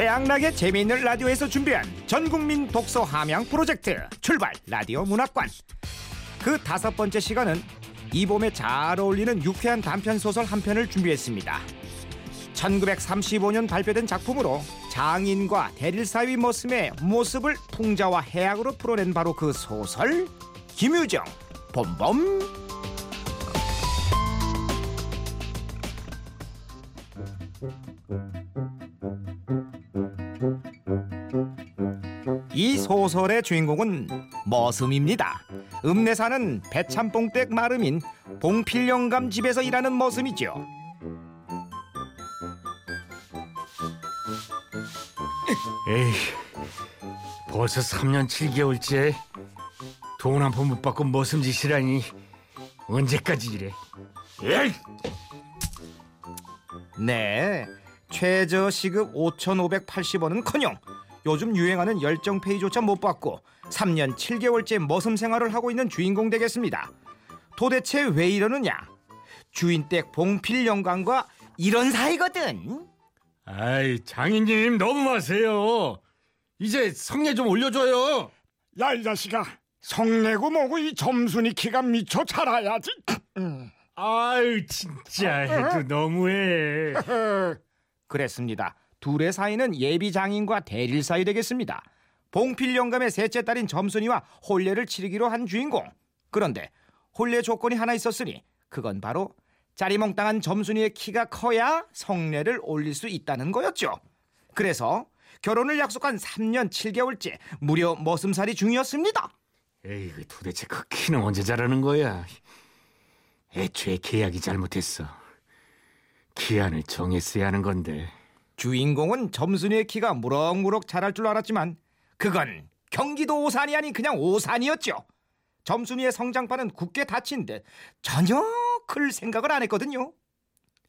최양락의 재미있는 라디오에서 준비한 전국민 독서 함양 프로젝트 출발 라디오 문학관 그 다섯 번째 시간은 이 봄에 잘 어울리는 유쾌한 단편 소설 한 편을 준비했습니다. 1935년 발표된 작품으로 장인과 대릴 사위 모습의 모습을 풍자와 해악으로 풀어낸 바로 그 소설 김유정 봄봄 이 소설의 주인공은 머슴입니다. 읍내 사는 배참봉댁 마름인 봉필영감 집에서 일하는 머슴이죠. 에이, 벌써 3년 7개월째 돈 한 푼 못 받고 머슴짓이라니 언제까지 이래? 에이! 네, 최저 시급 5,580원은커녕 요즘 유행하는 열정 페이조차 못 받고 3년 7개월째 머슴 생활을 하고 있는 주인공 되겠습니다. 도대체 왜 이러느냐? 주인 댁 봉필 영감과 이런 사이거든. 아이, 장인님 너무 마세요. 이제 성내 좀 올려줘요. 야 이 자식아 성내고 뭐고 이 점순이 키가 미쳐 자라야지 아유, 진짜 해도 너무해. 그랬습니다. 둘의 사이는 예비 장인과 대릴 사이 되겠습니다. 봉필 영감의 셋째 딸인 점순이와 혼례를 치르기로 한 주인공. 그런데 혼례 조건이 하나 있었으니 그건 바로 짜리몽땅한 점순이의 키가 커야 성례를 올릴 수 있다는 거였죠. 그래서 결혼을 약속한 3년 7개월째 무려 머슴살이 중이었습니다. 에이, 그 도대체 그 키는 언제 자라는 거야? 애초에 계약이 잘못했어. 기한을 정했어야 하는 건데. 주인공은 점순이의 키가 무럭무럭 자랄 줄 알았지만 그건 경기도 오산이 아닌 그냥 오산이었죠. 점순이의 성장판은 굳게 닫힌 듯 전혀 클 생각을 안 했거든요.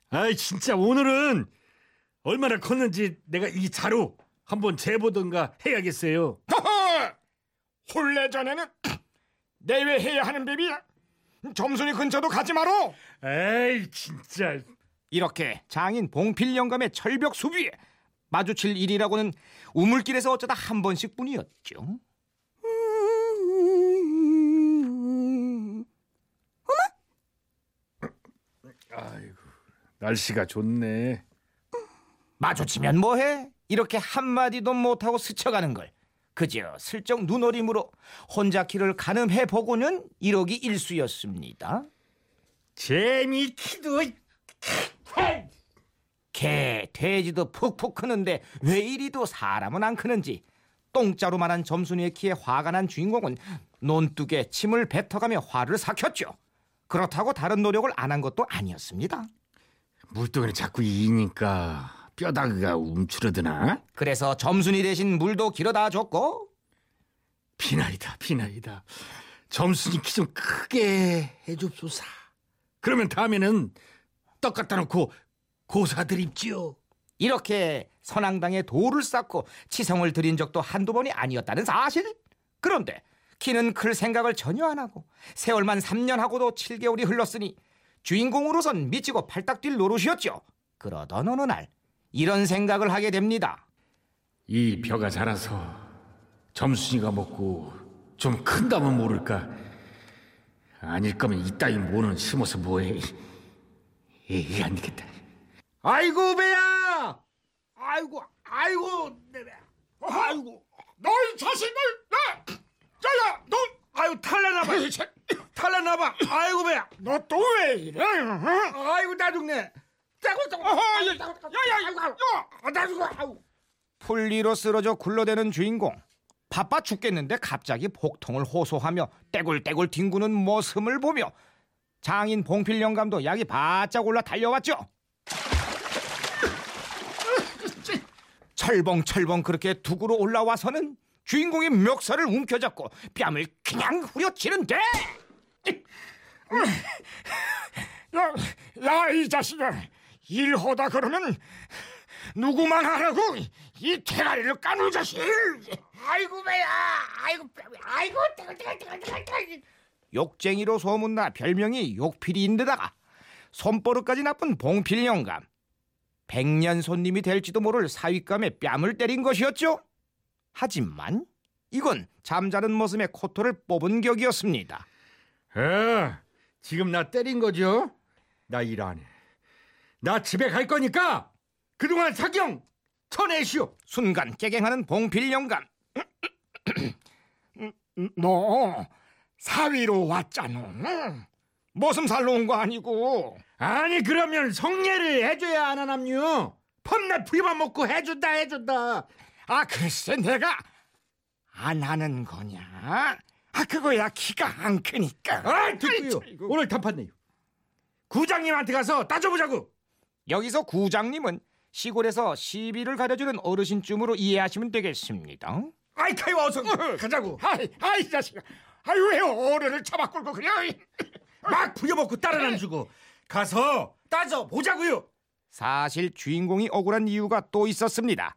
아이, 진짜 오늘은 얼마나 컸는지 내가 이 자로 한번 재보던가 해야겠어요. 허허! 혼례 전에는 내외해야 하는 법이야 점순이 근처도 가지 마라 에이, 진짜. 이렇게 장인 봉필 영감의 철벽 수비에 마주칠 일이라고는 우물길에서 어쩌다 한 번씩 뿐이었죠. 아이고, 날씨가 좋네. 마주치면 뭐해? 이렇게 한마디도 못하고 스쳐가는 걸 그저 슬쩍 눈어림으로 혼자 길을 가늠해 보고는 이러기 일수였습니다. 재미키도 개, 돼지도 푹푹 크는데 왜 이리도 사람은 안 크는지 똥자루만한 점순이의 키에 화가 난 주인공은 논둑에 침을 뱉어가며 화를 삭혔죠. 그렇다고 다른 노력을 안 한 것도 아니었습니다. 물동이를 자꾸 이니까 뼈다귀가 움츠러드나? 그래서 점순이 대신 물도 길어다 줬고 비나이다 비나이다 점순이 키 좀 크게 해줍소사 그러면 다음에는 떡 갖다 놓고 고사 드립지요 이렇게 선앙당에 돌을 쌓고 치성을 들인 적도 한두 번이 아니었다는 사실. 그런데 키는 클 생각을 전혀 안 하고 세월만 3년 하고도 7개월이 흘렀으니 주인공으로선 미치고 팔딱 뛸 노릇이었죠. 그러던 어느 날 이런 생각을 하게 됩니다. 이 벼가 자라서 점순이가 먹고 좀 큰다면 모를까 아닐 거면 이따위 모는 심어서 뭐해 에이 안 되겠다 아이고 배야 아이고 아이고 내 배. 아이고 너희 자식을 네! 야야 너 아유 탈라나봐 탈라나봐 아이고 배야 너 또 왜 이래? 어? 아이고 나 죽네 떼고 떼고 어허, 야, 야, 야, 야, 나 죽어 아우 풀리로 쓰러져 굴러대는 주인공. 바빠 죽겠는데 갑자기 복통을 호소하며 떼굴떼굴 뒹구는 모습을 보며 장인 봉필 영감도 약이 바짝 올라 달려왔죠. 철벙철벙 그렇게 둑으로 올라와서는 주인공의 멱살을 움켜잡고 뺨을 그냥 후려치는데 야, 야, 이 자식아, 일하다 그러면 누구만 하라고 이 대가리를 까는 자식. 아이고 배야 아이고 아이고 욕쟁이로 소문나 별명이 욕필이인데다가 손버릇까지 나쁜 봉필 영감. 백년 손님이 될지도 모를 사윗감에 뺨을 때린 것이었죠. 하지만 이건 잠자는 모습의 코토를 뽑은 격이었습니다. 어, 지금 나 때린 거죠? 나 일 안 해. 나 집에 갈 거니까 그동안 사경 쳐내시오. 순간 깨갱하는 봉필 영감. 너 사위로 왔잖아. 머슴 살러 온거 아니고. 아니 그러면 성례를 해줘야 안 하남요. 펌날 부리만 먹고 해준다 해준다. 아 글쎄 내가 안 하는 거냐? 아 그거야 키가 안 크니까. 아 듣고요. 아이고. 오늘 단판 내요. 구장님한테 가서 따져보자고. 여기서 구장님은 시골에서 시비를 가려주는 어르신쯤으로 이해하시면 되겠습니다. 아이 카이 어서 가자고. 아이 아이 자식아. 아이 왜 어른을 잡아 끌고 그래? 막안 주고 가서 따져 보자고요. 사실 주인공이 억울한 이유가 또 있었습니다.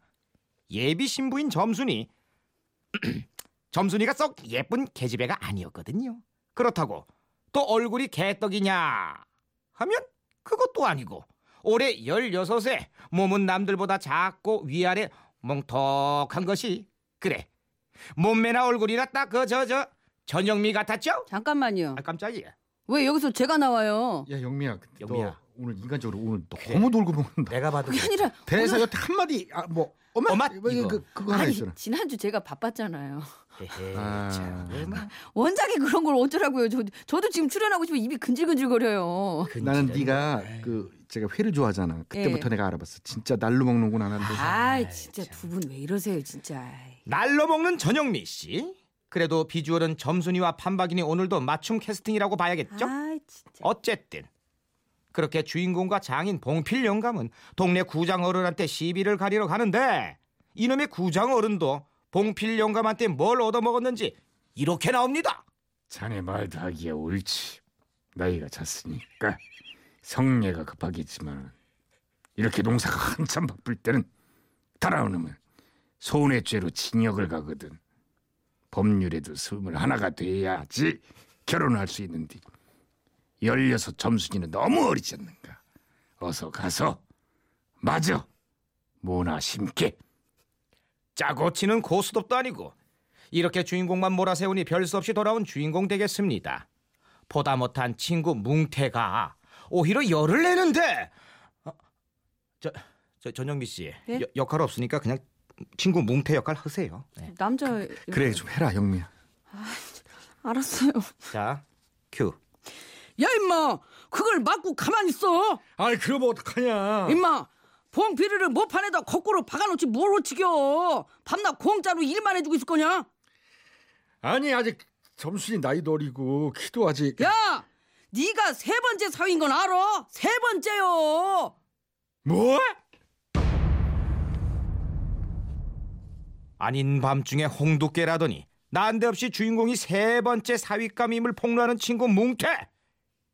예비 신부인 점순이 점순이가 썩 예쁜 계집애가 아니었거든요. 그렇다고 또 얼굴이 개떡이냐 하면 그것도 아니고 올해 16세 몸은 남들보다 작고 위아래 멍턱한 것이 그래 몸매나 얼굴이나 딱 그 저 저 전영미 같았죠? 잠깐만요. 아 깜짝이야. 왜 여기서 제가 나와요? 야 영미야, 영미야. 너 오늘 인간적으로 오늘 너무 놀고 먹는다. 내가 봐도 그게 아니라 대사 오늘- 곁에 한마디 아, 뭐 엄마, 엄마, 뭐 이거. 그, 그거 하나 아니 있잖아. 지난주 제가 바빴잖아요. 헤헤, 아. 참. 원작이 그런 걸 어쩌라고요? 저, 저도 지금 출연하고 싶어 입이 근질근질거려요. 나는 근질은. 네가 그 제가 회를 좋아하잖아. 그때부터 예. 내가 알아봤어. 진짜 날로 먹는구나 하는데. 아 진짜 두 분 왜 이러세요 진짜. 날로 먹는 전영미 씨. 그래도 비주얼은 점순이와 판박이니 오늘도 맞춤 캐스팅이라고 봐야겠죠? 아 진짜. 어쨌든 그렇게 주인공과 장인 봉필 영감은 동네 구장 어른한테 시비를 가리러 가는데 이놈의 구장 어른도 봉필 영감한테 뭘 얻어먹었는지 이렇게 나옵니다. 자네 말도 하기에 옳지. 나이가 찼으니까 성례가 급하겠지만 이렇게 농사가 한참 바쁠 때는 달아오르면 손해죄로 징역을 가거든. 법률에도 스물 하나가 돼야지 결혼할 수 있는데 열여섯 점순이는 너무 어리지 않는가. 어서 가서 맞아 모나 심게. 짜고 치는 고스톱도 아니고 이렇게 주인공만 몰아세우니 별수 없이 돌아온 주인공 되겠습니다. 보다 못한 친구 뭉태가 오히려 열을 내는데 어, 저, 저 전영미 씨 네? 여- 역할 없으니까 그냥 친구 뭉태 역할 하세요. 네. 남자 그래 좀 해라 영미야. 알았어요. 자 큐. 야 임마 그걸 맞고 가만히 있어. 아이 그럼 어떡하냐. 임마 봉피리를 모판에다 거꾸로 박아놓지 뭘 어치겨. 밤낮 공짜로 일만 해주고 있을 거냐? 아니 아직 점순이 나이도 어리고 키도 아직 야 네가 세 번째 사위인 건 알아? 세 번째요. 뭐? 아닌 밤중에 홍두깨라더니 난데없이 주인공이 세 번째 사윗감임을 폭로하는 친구 뭉태.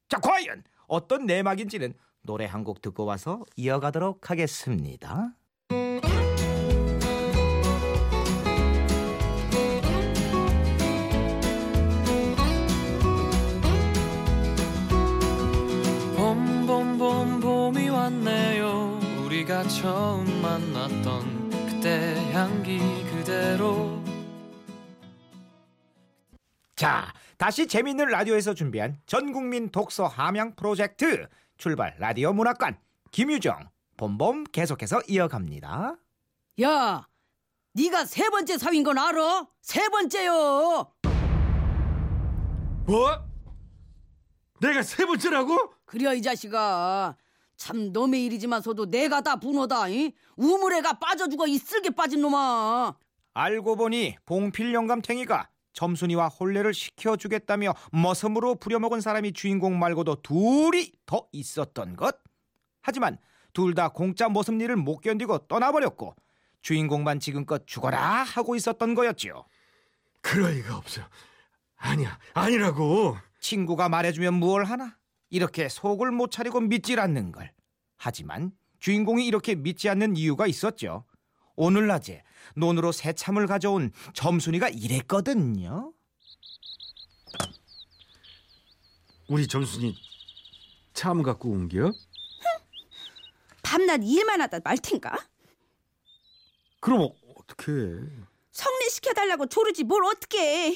자 과연 어떤 내막인지는 노래 한 곡 듣고 와서 이어가도록 하겠습니다. 봄봄봄 봄이 왔네요 우리가 처음 만났던 그때 향기 그대로 자, 다시 재미있는 라디오에서 준비한 전국민 독서 함양 프로젝트 출발 라디오 문학관 김유정 봄봄 계속해서 이어갑니다. 야 네가 세 번째 사위인 건 알아? 세 번째요. 뭐? 내가 세 번째라고? 그려 이 자식아 참 놈의 일이지만서도 내가 다 분호다 이? 우물애가 빠져 죽어 이 쓸개 빠진 놈아 알고 보니 봉필 영감탱이가 점순이와 혼례를 시켜주겠다며 머슴으로 부려먹은 사람이 주인공 말고도 둘이 더 있었던 것. 하지만 둘 다 공짜 머슴 일을 못 견디고 떠나버렸고 주인공만 지금껏 죽어라 하고 있었던 거였지요. 그럴 리가 없어. 아니야, 아니라고. 친구가 말해주면 무얼 하나? 이렇게 속을 못 차리고 믿질 않는 걸. 하지만 주인공이 이렇게 믿지 않는 이유가 있었죠. 오늘 낮에 논으로 새참을 가져온 점순이가 이랬거든요. 우리 점순이 참 갖고 온겨? 밤낮 일만 하다 말 텐가? 그럼 어, 어떻게? 성례 시켜달라고 조르지 뭘 어떻게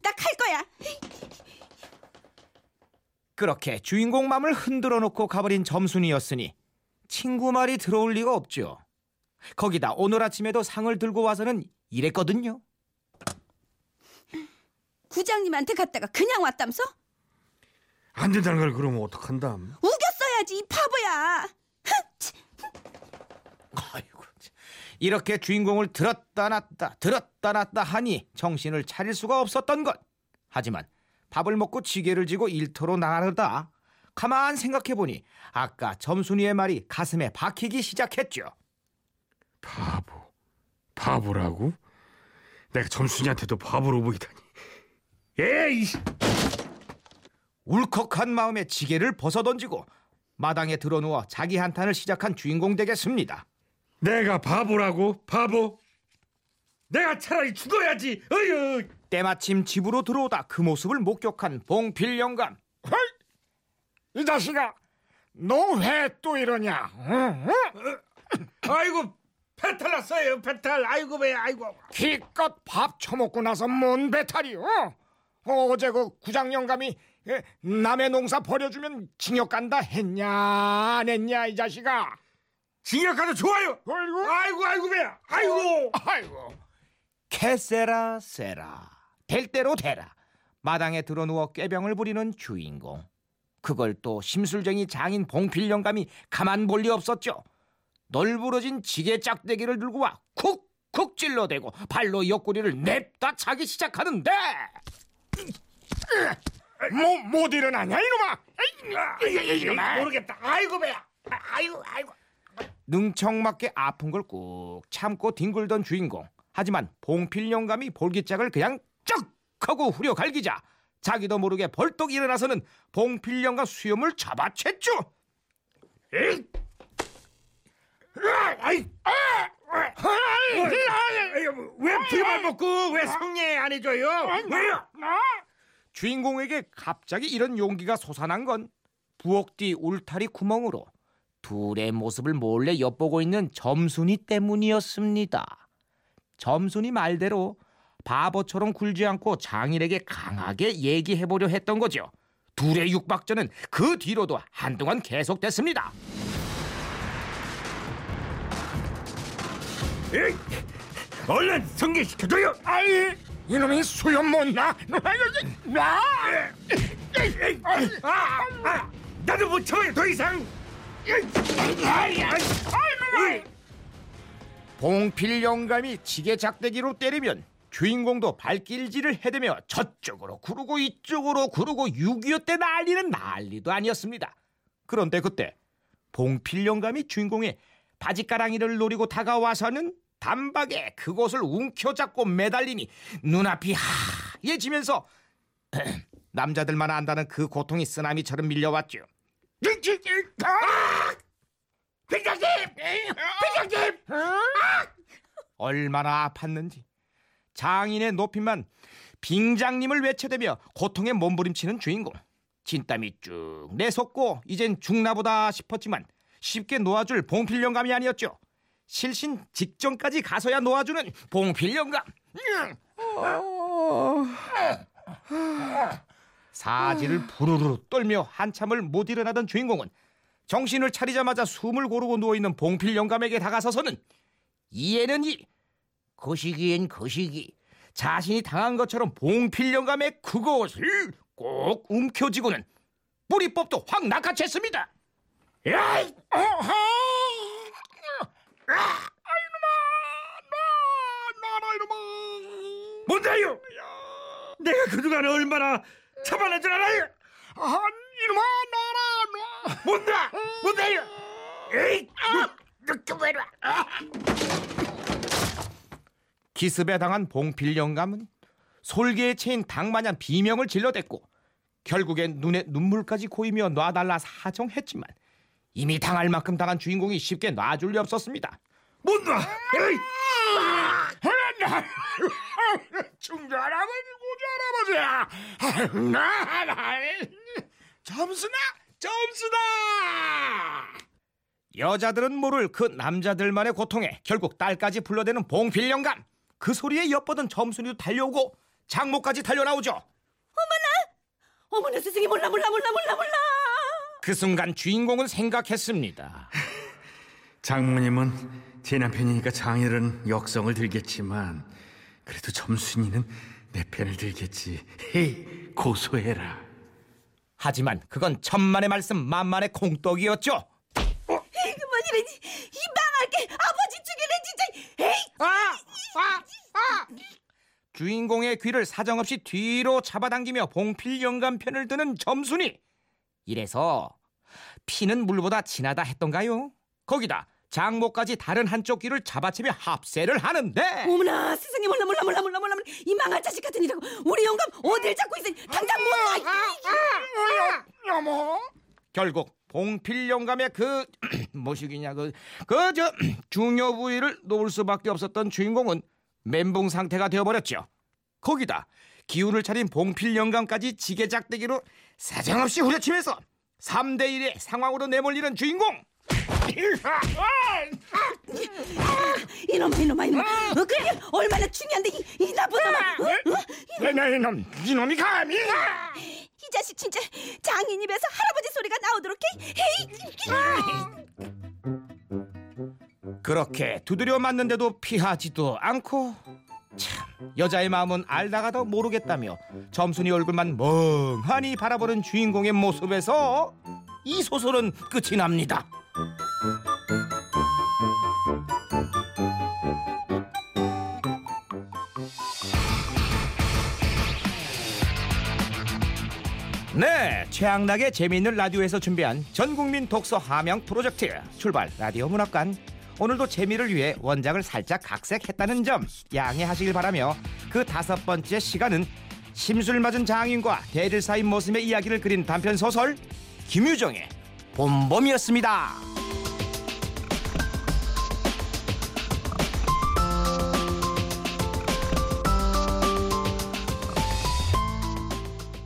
나갈 거야. 그렇게 주인공 맘을 흔들어 놓고 가버린 점순이었으니 친구 말이 들어올 리가 없죠. 거기다 오늘 아침에도 상을 들고 와서는 이랬거든요. 구장님한테 갔다가 그냥 왔담서? 안 된다는 걸 그러면 어떡한담? 우겼어야지 이 바보야. 아이고, 참. 이렇게 주인공을 들었다 놨다 들었다 놨다 하니 정신을 차릴 수가 없었던 것. 하지만 밥을 먹고 지게를 지고 일터로 나가려다 가만 생각해 보니 아까 점순이의 말이 가슴에 박히기 시작했죠. 바보, 바보라고? 내가 점순이한테도 바보로 보이다니. 에이, 울컥한 마음에 지게를 벗어던지고 마당에 드러누워 자기 한탄을 시작한 주인공 되겠습니다. 내가 바보라고? 바보? 내가 차라리 죽어야지. 어휴. 때마침 집으로 들어오다 그 모습을 목격한 봉필 영감. 헐! 이 자식아, 너 왜 또 이러냐? 응? 응? 아이고 배탈 났어요. 배탈. 아이고 배. 아이고. 기껏 밥 처먹고 나서 뭔 배탈이요? 어, 어제 그 구장 영감이 예, 남의 농사 버려주면 징역 간다 했냐 안 했냐 이 자식아? 징역 가도 좋아요. 아이고, 아이고 아이고 배. 아이고. 아이고. 캐세라 세라 될 대로 되라 마당에 드러누워 꾀병을 부리는 주인공 그걸 또 심술쟁이 장인 봉필 영감이 가만 볼 리 없었죠 널브러진 지게 짝대기를 들고 와 쿡쿡 찔러대고 발로 옆구리를 냅다 차기 시작하는데 뭐, 못 일어나냐 이놈아? 이놈아. 모르겠다. 아이고 배야. 아이고 아이고. 능청맞게 아픈 걸 꾹 참고 뒹굴던 주인공 하지만 봉필 영감이 볼기짝을 그냥 쩍 하고 후려 갈기자 자기도 모르게 벌떡 일어나서는 봉필 영감 수염을 잡아챘죠 에이. 왜 피만 먹고 왜 성례 안 해줘요? 왜요? 주인공에게 갑자기 이런 용기가 솟아난 건 부엌 뒤 울타리 구멍으로 둘의 모습을 몰래 엿보고 있는 점순이 때문이었습니다. 점순이 말대로 바보처럼 굴지 않고 장인에게 강하게 얘기해보려 했던 거죠. 둘의 육박전은 그 뒤로도 한동안 계속됐습니다. 에이, 얼른 성례시켜줘요. 아이, 이놈이 수염 못 나? 나? 아, 아, 나도 못 참아요 더 이상. 봉필 영감이 지게 작대기로 때리면 주인공도 발길질을 해대며 저쪽으로 구르고 이쪽으로 구르고 6.25 때 난리는 난리도 아니었습니다. 그런데 그때 봉필 영감이 주인공의 바지가랑이를 노리고 다가와서는 단박에 그곳을 움켜잡고 매달리니 눈앞이 하얘지면서 남자들만 안다는 그 고통이 쓰나미처럼 밀려왔죠. 아! 회장님, 회장님. 얼마나 아팠는지 장인의 높임만 빙장님을 외쳐대며 고통에 몸부림치는 주인공 진땀이 쭉 내솟고 이젠 죽나보다 싶었지만 쉽게 놓아줄 봉필 영감이 아니었죠 실신 직전까지 가서야 놓아주는 봉필 영감 사지를 부르르 떨며 한참을 못 일어나던 주인공은 정신을 차리자마자 숨을 고르고 누워있는 봉필 영감에게 다가서서는 이에는 이, 거시기엔 거시기. 자신이 당한 것처럼 봉필 영감의 그것을 꼭 움켜쥐고는 뿌리법도 확 낚아챘습니다. 야이! 어하! 아, 이놈아! 나! 나라 이놈아! 뭔데요? 내가 그동안 얼마나 참아낸 줄 알아요? 아, 이놈아! 나라! 나! 뭔다? 뭔데요? 에이, 너좀 해라. 기습에 당한 봉필 영감은 솔개에 채인 닭마냥 비명을 질러댔고 결국엔 눈에 눈물까지 고이며 놔달라 사정했지만 이미 당할 만큼 당한 주인공이 쉽게 놔줄 리 없었습니다. 뭔다? 에이, 중전할아버지 고조할아버지야 아유 나, 나 점수나 점수다 여자들은 모를 그 남자들만의 고통에 결국 딸까지 불러대는 봉필 영감. 그 소리에 엿보던 점순이도 달려오고 장모까지 달려나오죠. 어머나 세상에 몰라 몰라 몰라 몰라 몰라. 그 순간 주인공은 생각했습니다. 장모님은 제 남편이니까 장인어른 역성을 들겠지만 그래도 점순이는 내 편을 들겠지. 헤이 고소해라. 하지만 그건 천만의 말씀 만만의 콩떡이었죠. 그만이라니 이 망할 게 아버지 죽이네 진짜. 에이 아! 아! 아! 주인공의 귀를 사정없이 뒤로 잡아당기며 봉필 영감 편을 드는 점순이. 이래서 피는 물보다 진하다 했던가요? 거기다 장모까지 다른 한쪽 귀를 잡아채며 합세를 하는데 어머나 세상에 몰라 몰라 몰라 몰라 몰라 몰라 이 망할 자식 같은 이라고 우리 영감 어딜 잡고 있어 당장 못 나. 여모 결국 봉필 영감의 그 뭐시기냐 그 그 저 중요 부위를 놓을 수밖에 없었던 주인공은 멘붕 상태가 되어버렸죠. 거기다 기운을 차린 봉필 영감까지 지게작대기로 사정없이 후려치면서 3대 1의 상황으로 내몰리는 주인공. 이놈아 이놈아 이놈아. 어, 그게 얼마나 중요한데 이, 이 나쁜 놈아 어? 어? 이놈 이놈이 감히. 이 자식 진짜 장인 입에서 할아버지 소리가 나오도록 해. 헤이. 그렇게 두드려 맞는데도 피하지도 않고. 참 여자의 마음은 알다가도 모르겠다며 점순이 얼굴만 멍하니 바라보는 주인공의 모습에서 이 소설은 끝이 납니다. 네, 최양락의 재미있는 라디오에서 준비한 전국민 독서 함양 프로젝트 출발 라디오 문학관 오늘도 재미를 위해 원작을 살짝 각색했다는 점 양해하시길 바라며 그 다섯 번째 시간은 심술 맞은 장인과 대들 사이 모습의 이야기를 그린 단편 소설 김유정의 봄봄이었습니다.